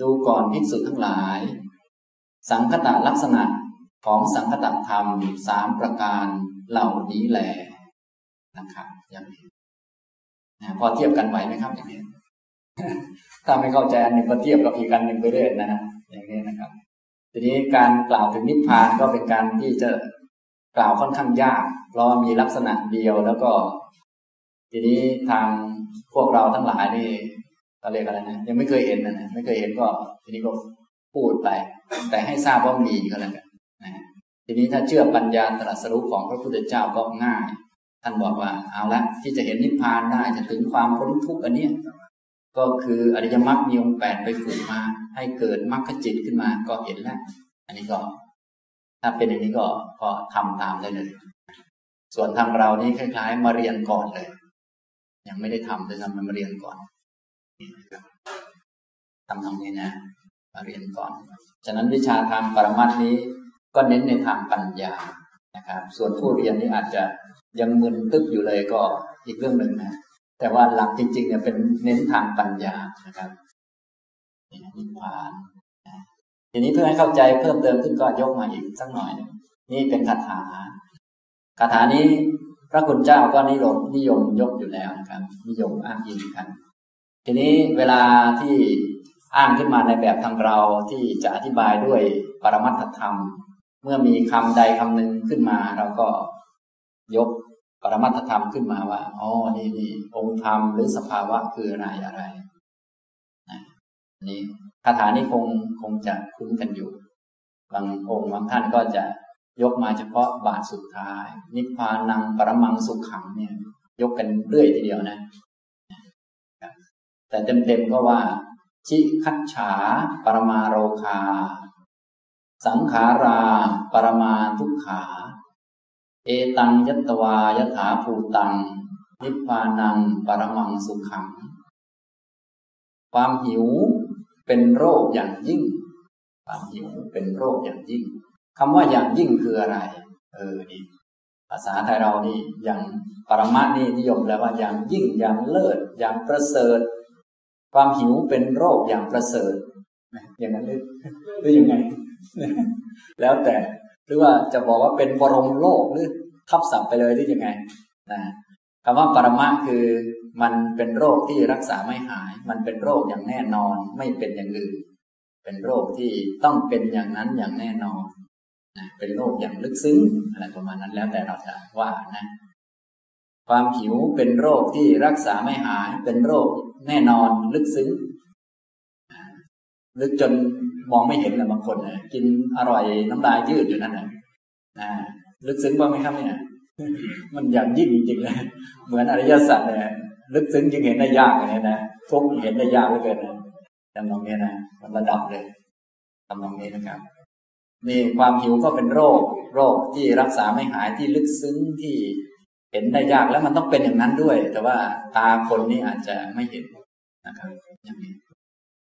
ดูก่อนภิกษุทั้งหลาย สังคตะลักษณะของสังคตะธรรมสามประการเหล่านี้แหละนะครับอย่างนี้พอเทียบกันไหวไหมครับอย่างนี้ ถ้าไม่เข้าใจอันหนึ่งก็เทียบกับอีกอันหนึ่งไปเรื่อยนะนะอย่างนี้นะครับ ทีนี้การกล่าวถึงนิพพานก็เป็นการที่จะกล่าวค่อนข้างยาก เพราะมีลักษณะเดียวแล้วก็ ทีนี้ทางพวกเราทั้งหลายนี่เราเรียกอะไรนะยังไม่เคยเห็นนะนะไม่เคยเห็นก็ ทีนี้ก็พูดไป แต่ให้ทราบว่ามีก็แล้วกันนะทีนี้ถ้าเชื่อปัญญาตรัสรู้ของพระพุทธเจ้าก็ง่าย ท่านบอกว่าเอาละที่จะเห็นนิพพานได้จะถึงความพ้นทุกข์อันนี้ ก็คืออริยมรรคมีองค์แปดไปฝึกมา ให้เกิดมรรคจิตขึ้นมาก็เห็นแล้ว อันนี้ก็ ถ้าเป็นอย่างนี้ก็ก็ทำตามได้เลย ส่วนทางเรานี่คล้ายๆ มาเรียนก่อนเลย ยังไม่ได้ทำเลยทำมาเรียนก่อนทำตรงนี้นะมาเรียนก่อน ฉะนั้นวิชาทางปรมัตนี้ ก็เน้นในทางปัญญานะครับ ส่วนผู้เรียนนี่อาจจะยังมึนตึ๊บอยู่เลยก็อีกเรื่องหนึ่งนะ แต่ว่าหลักจริงๆเนี่ยเป็นเน้นทางปัญญานะครับนิพพานทีนี้เพื่อให้เข้าใจเพิ่มเติมขึ้นก็ยกมาอีกสักหน่อยนี่เป็นคาถาคาถานี้พระคุณเจ้าก็นิยมนิยมยกอยู่แล้วนะครับ นิยมอ้างอิงกัน ทีนี้เวลาที่อ้างขึ้นมาในแบบทางเราที่จะอธิบายด้วยปรมัตถธรรม เมื่อมีคำใดคำหนึ่งขึ้นมาเราก็ยก ปรมัตธรรมขึ้นมาว่าอ๋อนี่นี่องค์ธรรมหรือสภาวะคืออะไรอะไรนะนี่คาถานี้คงคงจะคุ้นกันอยู่ บางองค์บางท่านก็จะยกมาเฉพาะบาทสุดท้าย นิพพานังปรมังสุขขังเนี่ย ยกกันเรื่อยทีเดียวนะ แต่เต็มๆก็ว่าชิคัตฉาปรมาโรคา สังขารา ปรมาทุกขา เอตังยัตวายถาภูตัง นิพพานังปรมังสุขัง ความหิวเป็นโรคอย่างยิ่ง ความหิวเป็นโรคอย่างยิ่งคำว่าอย่างยิ่งคืออะไร เออนี่ภาษาไทยเรานี่อย่างปรมานี่นิยมแล้วว่าอย่างยิ่งอย่างเลิศอย่างประเสริฐ ความหิวเป็นโรคอย่างประเสริฐอย่างนั้นหรือหรือยังไง แล้วแต่ หรือว่าจะบอกว่าเป็นบรมโลกหรือทับศัพท์ไปเลยที่ยังไงนะคำว่าปรมะคือมันเป็นโรคที่รักษาไม่หาย มันเป็นโรคอย่างแน่นอนไม่เป็นอย่างอื่น เป็นโรคที่ต้องเป็นอย่างนั้นอย่างแน่นอนนะเป็นโรคอย่างลึกซึ้งอะไรประมาณนั้นแล้วแต่เราจะว่านะ ความหิวเป็นโรคที่รักษาไม่หาย เป็นโรคแน่นอนลึกซึ้งลึกจน มองไม่เห็นเลยบางคนนะกินอร่อยน้ำลายยืดอยู่นั่นนะนะลึกซึ้งบ้างไหมครับเนี่ยมันอย่างยิ่งจริงๆเลยเหมือนอริยสัจเนี่ยลึกซึ้งจึงเห็นได้ยากอย่างนี้นะทุกเห็นได้ยากเหลือเกินนะทำตรงนี้นะมันระดับเลยทำตรงนี้นะครับนี่ความหิวก็เป็นโรค โรคที่รักษาไม่หายที่ลึกซึ้งที่เห็นได้ยากแล้วมันต้องเป็นอย่างนั้นด้วย แต่ว่าตาคนนี้อาจจะไม่เห็นนะครับอย่างนี้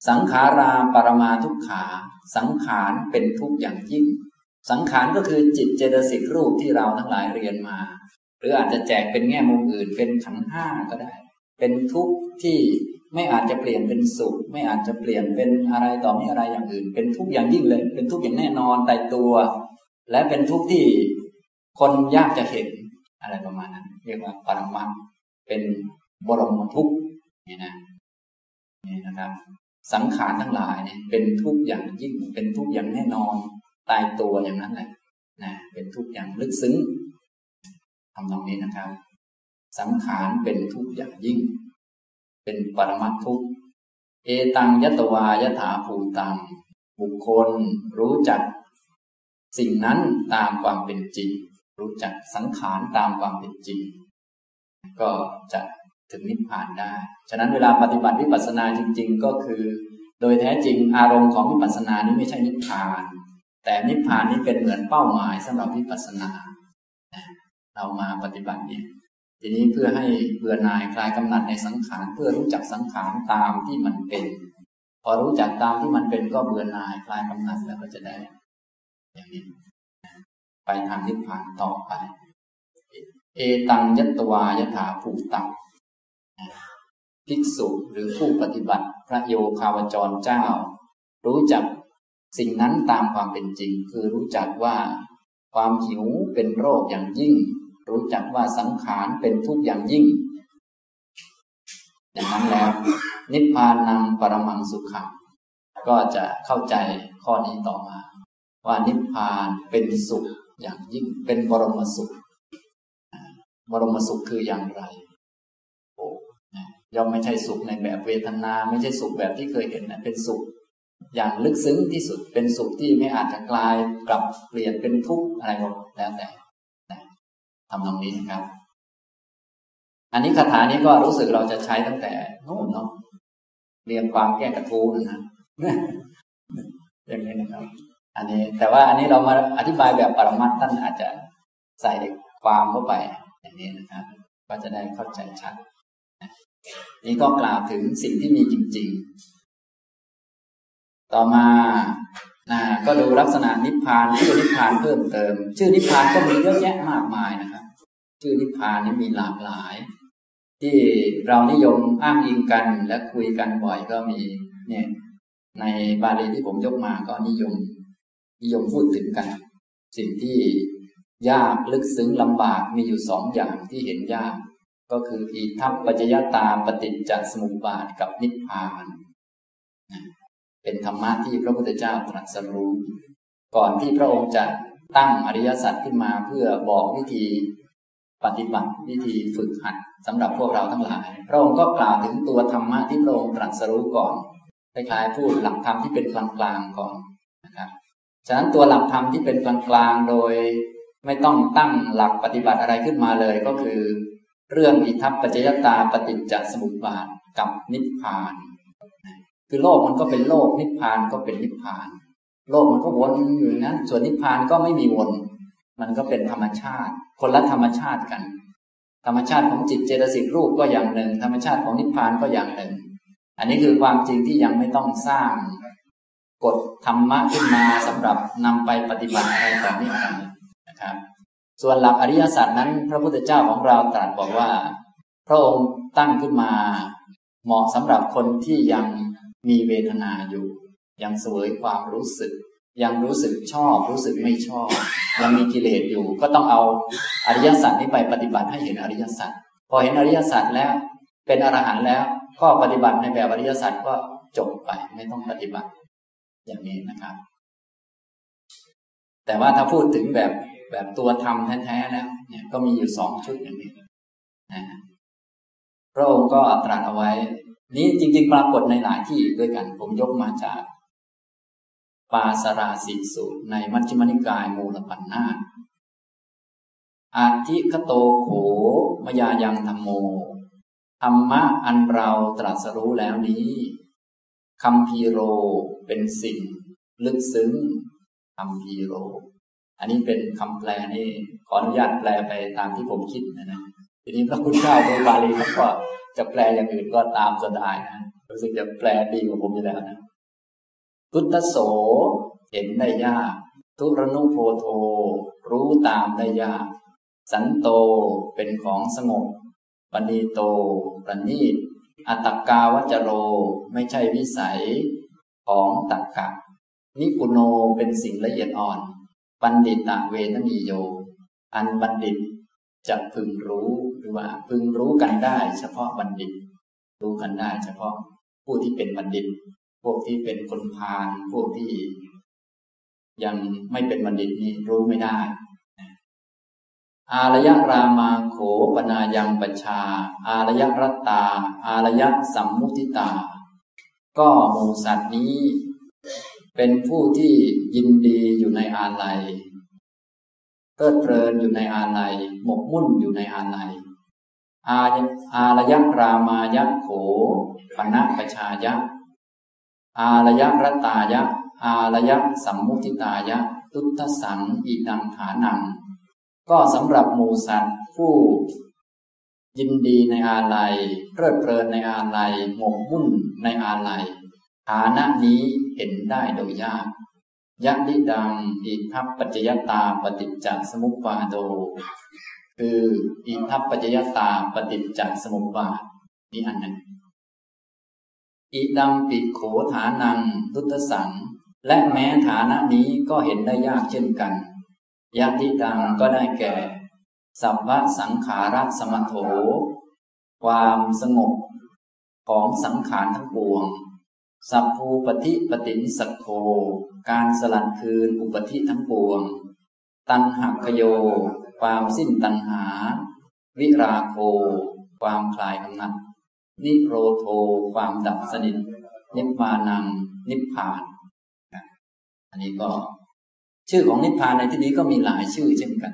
สังขาราปรมาทุกขา สังขารเป็นทุกอย่างยิ่ง สังขารก็คือจิตเจตสิกรูปที่เราทั้งหลายเรียนมา หรืออาจจะแจกเป็นแง่มุมอื่นเป็นขันห้าก็ได้ เป็นทุกข์ที่ไม่อาจจะเปลี่ยนเป็นสุข ไม่อาจจะเปลี่ยนเป็นอะไรต่อมีอะไรอย่างอื่น เป็นทุกข์อย่างยิ่งเลย เป็นทุกข์อย่างแน่นอนแต่ตัว และเป็นทุกข์ที่คนยากจะเห็นอะไรประมาณนั้น เรียกว่าปรมัตเป็นบรมทุกข์นี่นะนี่นะครับ สังขารทั้งหลายเนี่ยเป็นทุกข์อย่างยิ่งเป็นทุกข์อย่างแน่นอน ตายตัวอย่างนั้นแหละนะเป็นทุกข์อย่างลึกซึ้งทำตรงนี้นะครับ สังขารเป็นทุกข์อย่างยิ่ง เป็นปรมัตทุกข์เอตังยตวายถาภูตังบุคคลรู้จัก สิ่งนั้นตามความเป็นจริง รู้จักสังขารตามความเป็นจริง ก็จะ ถึงนิพพานได้ ฉะนั้นเวลาปฏิบัติวิปัสสนาจริง ๆ ก็คือ โดยแท้จริงอารมณ์ของวิปัสสนานี้ไม่ใช่นิพพาน แต่นิพพานนี้เป็นเหมือนเป้าหมายสำหรับวิปัสสนา เรามาปฏิบัติเนี่ยทีนี้เพื่อให้เบื่อหน่ายคลายกำหนัดในสังขารเพื่อรู้จักสังขารตามที่มันเป็น พอรู้จักตามที่มันเป็นก็เบื่อหน่ายคลายกำหนัดแล้วก็จะได้ อย่างนี้ ไปทางนิพพานต่อไป เอตังยัตวายถาภูตัง ภิกษุหรือผู้ปฏิบัติพระโยคาวจรเจ้า รู้จักสิ่งนั้นตามความเป็นจริง คือรู้จักว่าความหิวเป็นโรคอย่างยิ่ง รู้จักว่าสังขารเป็นทุกข์อย่างยิ่งอย่างนั้นแล้ว นิพพานังปรมังสุขังก็จะเข้าใจข้อนี้ต่อมา ว่านิพพานเป็นสุขอย่างยิ่งเป็นบรมสุข บรมสุขคืออย่างไร ย่อมไม่ใช่สุขในแบบเวทนา ไม่ใช่สุขแบบที่เคยเห็นนะเป็นสุข อย่างลึกซึ้งที่สุดเป็นสุขที่ไม่อาจจะกลายกลับเปลี่ยนเป็นทุกข์อะไรก็แล้วแต่ทำตรงนี้นะครับ อันนี้คาถานี้ก็รู้สึกเราจะใช้ตั้งแต่นู้นเนาะเรียนความแก้กระทู้นะอย่างนี้นะครับ อันนี้ แต่ว่าอันนี้เรามาอธิบายแบบปรมัตท่านอาจจะใส่ความเข้าไป อย่างนี้นะครับ ก็จะได้เข้าใจชัด นี่ก็กล่าวถึงสิ่งที่มีจริง ๆ ต่อมานะก็ดูลักษณะนิพพานชื่อนิพพานเพิ่มเติม ชื่อนิพพานก็มีเยอะแยะมากมายนะครับ ชื่อนิพพานนี่มีหลากหลาย ที่เรานิยมอ้างอิงกันและคุยกันบ่อยก็มีเนี่ยในบาลีที่ผมยกมาก็นิยม นิยมพูดถึงกัน สิ่งที่ยากลึกซึ้งลำบากมีอยู่สองอย่างที่เห็นยาก ก็คืออีทัพปัจจยตาปฏิจจสมุปบาทกับนิพพานเป็นธรรมะที่พระพุทธเจ้าตรัสรู้ ก่อนที่พระองค์จะตั้งอริยสัจขึ้นมาเพื่อบอกวิธีปฏิบัติวิธีฝึกหัดสำหรับพวกเราทั้งหลาย พระองค์ก็กล่าวถึงตัวธรรมะที่พระองค์ตรัสรู้ก่อนคล้ายๆพูดหลักธรรมที่เป็นกลางๆก่อนนะครับฉะนั้นตัวหลักธรรมที่เป็นกลางๆโดยไม่ต้องตั้งหลักปฏิบัติอะไรขึ้นมาเลยก็คือ เรื่องอิทัปปัจจยตาปฏิจจสมุปบาทกับนิพพาน คือโลกมันก็เป็นโลกนิพพานก็เป็นนิพพาน โลกมันก็วนอยู่นั้น ส่วนนิพพานก็ไม่มีวน มันก็เป็นธรรมชาติ คนละธรรมชาติกัน ธรรมชาติของจิตเจตสิกรูปก็อย่างหนึ่ง ธรรมชาติของนิพพานก็อย่างหนึ่ง อันนี้คือความจริงที่ยังไม่ต้องสร้างกฎธรรมะขึ้นมาสำหรับนำไปปฏิบัติอะไรต่อนี้นะครับ ส่วนหลักอริยสัจนั้น พระพุทธเจ้าของเราตรัสบอกว่า พระองค์ตั้งขึ้นมา เหมาะสำหรับคนที่ยังมีเวทนาอยู่ ยังเสวยความรู้สึก ยังรู้สึกชอบ รู้สึกไม่ชอบ ยังมีกิเลสอยู่ ก็ต้องเอาอริยสัจนี้ไปปฏิบัติให้เห็นอริยสัจพอเห็นอริยสัจแล้ว เป็นอรหันต์แล้ว ก็ปฏิบัติในแบบอริยสัจก็จบไปไม่ต้องปฏิบัติอย่างนี้นะครับ แต่ว่าถ้าพูดถึงแบบ แบบตัวธรรมแท้ๆแล้วเนี่ยก็มีอยู่สองชุดอย่างนี้นะพระองค์ก็ตรัสเอาไว้ นี้จริง ๆ ปรากฏในหลายที่ด้วยกัน ผมยกมาจาก ปาสราสิสูตร ในมัชฌิมนิกายมูลปัญนาอาทิคโตโขมยายังธรรมโมธรรมะอันเราตรัสรู้แล้วนี้คำพีโรเป็นสิ่ง ลึกซึ้งคำพีโร อันนี้เป็นคำแปลนี่ขออนุญาตแปลไปตามที่ผมคิดนะนะทีนี้พระคุณเจ้าโดยบาลีเขาก็จะแปลอย่างอื่นก็ตามสดายนะรู้สึกจะแปลดีกว่าผมอยู่แล้วนะพุทธโสเห็นได้ยากทุรนุโพโทรู้ตามได้ยากสันโตเป็นของสงบปณีโตประณีตอัตกาวจโรไม่ใช่วิสัยของตักกะนิปุโนเป็นสิ่งละเอียดอ่อน บัณฑิตเวทนมีโย อันบัณฑิตจะพึงรู้หรือว่าพึงรู้กันได้ เฉพาะบัณฑิต รู้กันได้ เฉพาะผู้ที่เป็นบัณฑิต พวกที่เป็นคนพาลพวกที่ ยังไม่เป็นบัณฑิตนี้รู้ไม่ได้ อารยรามาโขปนายังปัญชา อารยรัตตา อารยสัมมุติตา ก็หมูสัตว์นี้ เป็นผู้ที่ยินดีอยู่ในอาลัยเพลิดเพลินอยู่ในอาลัยหมกมุ่นอยู่ในอาลัยอาอารยรามายะโขปนะปชายะ อารยรัตตายะ อารยสัมมุติตายะ ตุตสังอีดังฐานัง ก็สำหรับหมูสัตว์ผู้ยินดีในอาลัยเพลิดเพลินในอาลัยหมกมุ่นในอาลัย ฐานะนี้เห็นได้โดยยากยะดิดังอิทัปปัจจยตาปฏิจจสมุปบาโด คืออิทัปปัจจยตาปฏิจจสมุปบาทนี่อันหนึ่งอิดังปิดโขฐานังทุตสัง และแม้ฐานะนี้ก็เห็นได้ยากเช่นกันยะทิดังก็ได้แก่ สัพพะสังขารัสมโถ ความสงบของสังขารทั้งปวง สัพภูปฏิปฏินสัโคการสลัดคืนอุปธิทั้งปวง ตันหักโย ความสิ้นตัณหา วิราโค ความคลายกำนัด นิโรโท ความดับสนิท นิพพานัง นิพพาน อันนี้ก็ ชื่อของนิพพานในที่นี้ก็มีหลายชื่อเช่นกัน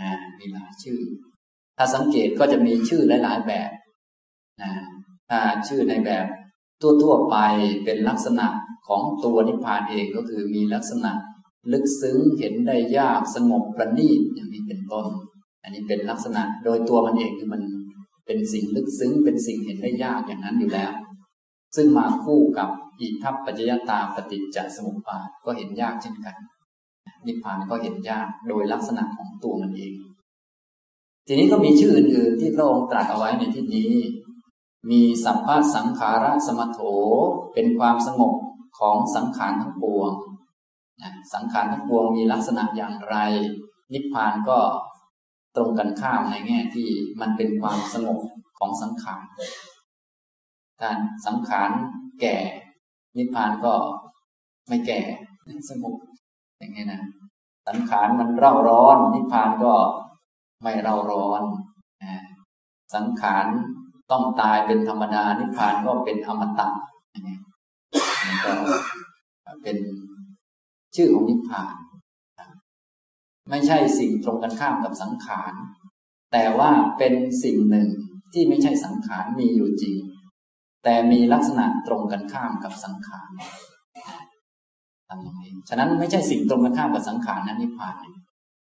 นะมีหลายชื่อ ถ้าสังเกตก็จะมีชื่อหลาย ๆ แบบนะถ้าชื่อในแบบ ทั่วๆไปเป็นลักษณะของตัวนิพพานเองก็คือมีลักษณะ ลึกซึ้งเห็นได้ยากสงบประณีตอย่างนี้เป็นต้น อันนี้เป็นลักษณะโดยตัวมันเองคือมันเป็นสิ่งลึกซึ้งเป็นสิ่งเห็นได้ยากอย่างนั้นอยู่แล้ว ซึ่งมาคู่กับอิทัปปัจจยตาปฏิจจสมุปบาทก็เห็นยากเช่นกัน นิพพานก็เห็นยากโดยลักษณะของตัวมันเอง ทีนี้ก็มีชื่ออื่นๆที่พระองค์ตรัสเอาไว้ในที่นี้ มีสัพพะสังขาระสมโถเป็นความสงบของสังขารทั้งปวงสังขารทั้งปวงมีลักษณะอย่างไร นิพพานก็ตรงกันข้ามในแง่ที่มันเป็นความสงบของสังขารกาสังขารแก่ นิพพานก็ไม่แก่สงบอย่างนี้นะสังขารมันเร่าร้อน นิพพานก็ไม่เร่าร้อน สังขาร ต้องตายเป็นธรรมดานิพพานก็เป็นอมตะอย่างนี้ก็เป็นชื่อของนิพพาน ไม่ใช่สิ่งตรงกันข้ามกับสังขาร แต่ว่าเป็นสิ่งหนึ่งที่ไม่ใช่สังขารมีอยู่จริง แต่มีลักษณะตรงกันข้ามกับสังขารทำอย่างนี้ ฉะนั้นไม่ใช่สิ่งตรงกันข้ามกับสังขารนะนิพพาน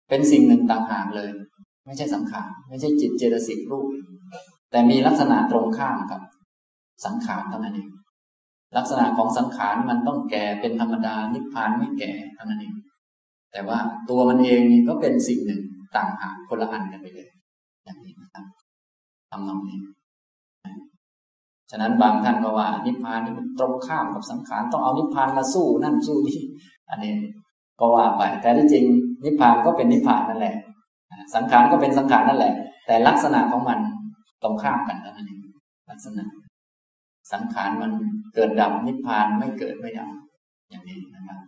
เป็นสิ่งหนึ่งต่างหากเลย ไม่ใช่สังขาร ไม่ใช่จิตเจตสิกรูป แต่มีลักษณะตรงข้ามกับ สังขารเท่านั้นเองลักษณะของสังขารมันต้องแก่เป็นธรรมดานิพพานไม่แก่เท่านั้นเองแต่ว่าตัวมันเองนี่ก็เป็นสิ่งหนึ่งต่างหากคนละอันกันไปเลยอย่างนี้นะครับทำนองนี้ฉะนั้นบางท่านก็ว่า นิพพานนี่มันตรงข้ามกับสังขารต้องเอานิพพานมาสู้นั่นสู้นี่อันนี้ก็ว่าไป แต่ที่จริง นิพพานก็เป็นนิพพานนั่นแหละ สังขารก็เป็นสังขารนั่นแหละ แต่ลักษณะของมัน ตรงข้ามกันเท่านั้นเองลักษณะ สังขารมันเกิดดับนิพพานไม่เกิดไม่ดับอย่างนี้นะครับ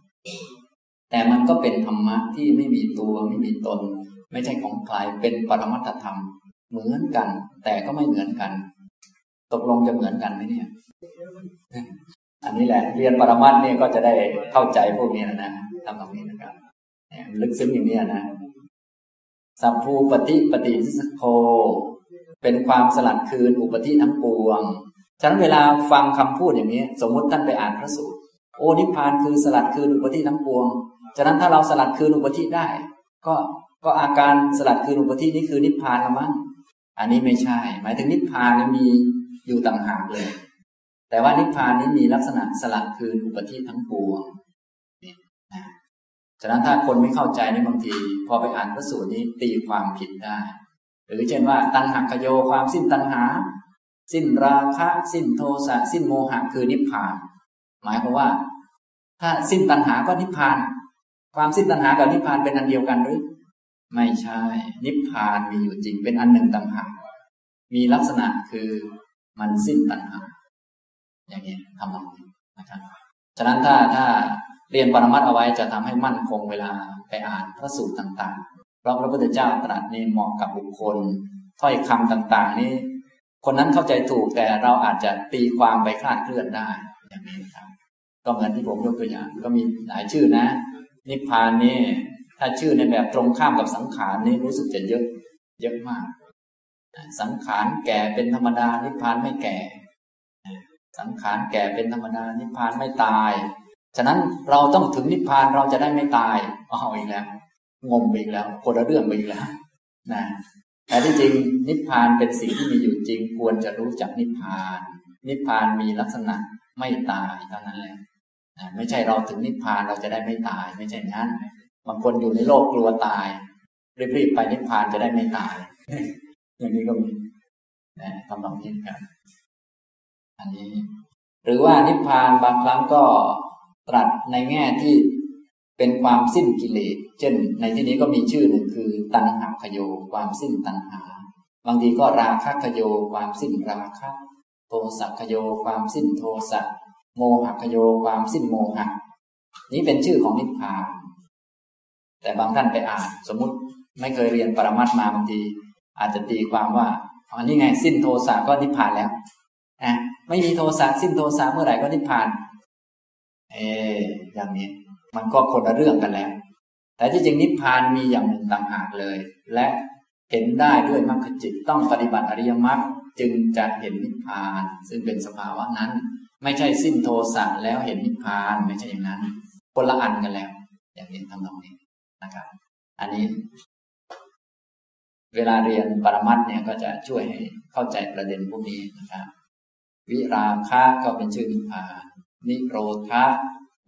แต่มันก็เป็นธรรมะที่ไม่มีตัวไม่มีตน ไม่ใช่ของใครเป็นปรมัตธรรม เหมือนกัน แต่ก็ไม่เหมือนกัน ตกลงจะเหมือนกันไหมเนี่ย อันนี้แหละ เรียนปรมัตเนี่ยก็จะได้เข้าใจพวกนี้นะนะทำตรงนี้นะครับลึกซึ้งอย่างนี้นะสัพพูปฏิปฏิสโค เป็นความสลัดคืนอุปธิทั้งปวง ฉะนั้นเวลาฟังคำพูดอย่างนี้ สมมุติท่านไปอ่านพระสูตร โอ้นิพพานคือสลัดคืนอุปธิทั้งปวง ฉะนั้นถ้าเราสลัดคืนอุปธิได้ ก็ก็อาการสลัดคืนอุปธินี้คือนิพพานละมั้ง อันนี้ไม่ใช่ หมายถึงนิพพานนี้มีอยู่ต่างหากเลย แต่ว่านิพพานนี้มีลักษณะสลัดคืนอุปธิทั้งปวงฉะนั้นถ้าคนไม่เข้าใจในบางที พอไปอ่านพระสูตรนี้ตีความผิดได้ หรือเช่นว่า ตัณหขโยความสิ้นตัณหา สิ้นราคะสิ้นโทสะสิ้นโมหะคือนิพพาน หมายความว่า ถ้าสิ้นตัณหาก็นิพพาน ความสิ้นตัณหากับนิพพานเป็นอันเดียวกันหรือ ไม่ใช่ นิพพานมีอยู่จริงเป็นอันหนึ่งต่างหากมีลักษณะคือมันสิ้นตัณหา อย่างนี้ทำนองนี้นะครับฉะนั้นถ้าถ้าเรียนปรมัตเอาไว้จะทำให้มั่นคงเวลาไปอ่านพระสูตรต่างๆ เพราะพระพุทธเจ้าตรัสนี่เหมาะกับบุคคล ถ้อยคำต่าง ๆ นี้ คนนั้นเข้าใจถูกแต่เราอาจจะตีความไปคลาดเคลื่อนได้อย่างนี้ครับ ก็เหมือนที่ผมยกตัวอย่าง ก็มีหลายชื่อนะ นิพพานนี่ถ้าชื่อในแบบตรงข้ามกับสังขารนี่รู้สึกจะเยอะเยอะมาก สังขารแก่เป็นธรรมดา นิพพานไม่แก่ สังขารแก่เป็นธรรมดา นิพพานไม่ตาย ฉะนั้นเราต้องถึงนิพพานเราจะได้ไม่ตายอ๋ออีกแล้ว งงอีกแล้วคนละเรื่องไปอีกแล้วนะแต่ที่จริงนิพพานเป็นสิ่งที่มีอยู่จริง ควรจะรู้จักนิพพาน นิพพานมีลักษณะไม่ตายเท่านั้นแหละไม่ใช่เราถึงนิพพานเราจะได้ไม่ตาย ไม่ใช่งั้นบางคนอยู่ในโลกกลัวตายรีบๆไปนิพพานจะได้ไม่ตาย อย่างนี้ก็มีนะทำนองนี้กันอันนี้ หรือว่านิพพานบางครั้งก็ตรัสในแง่ที่ เป็นความสิ้นกิเลส เช่น ในที่นี้ก็มีชื่อหนึ่งคือ ตัณหาขโย ความสิ้นตัณหา บางทีก็ราคะขโย ความสิ้นราคะ โทสักขโย ความสิ้นโทสะ โมหะขโย ความสิ้นโมหะ นี้เป็นชื่อของนิพพาน แต่บางท่านไปอ่าน สมมุติไม่เคยเรียนปรมัตมาบางที อาจจะตีความว่าอันนี้ไงสิ้นโทสะก็นิพพานแล้วอะไม่มีโทสะสิ้นโทสะเมื่อไหร่ก็นิพพาน เอออย่างนี้ มันก็คนละเรื่องกันแล้ว แต่ที่จริงนิพพานมีอย่างหนึ่งต่างหากเลย และเห็นได้ด้วยมรรคจิตต้องปฏิบัติอริยมรรคจึงจะเห็นนิพพาน ซึ่งเป็นสภาวะนั้น ไม่ใช่สิ้นโทสะแล้วเห็นนิพพานไม่ใช่อย่างนั้นคนละอันกันแล้ว อย่างนี้ทำตรงนี้นะครับ อันนี้ เวลาเรียนปรมัตเนี่ยก็จะช่วยให้เข้าใจประเด็นพวกนี้นะครับ วิราคะก็เป็นชื่อนิพพาน นิโรธะ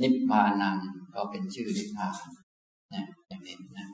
นิพพานัง ก็เป็นชื่อนิพพานนะอย่างนี้นะ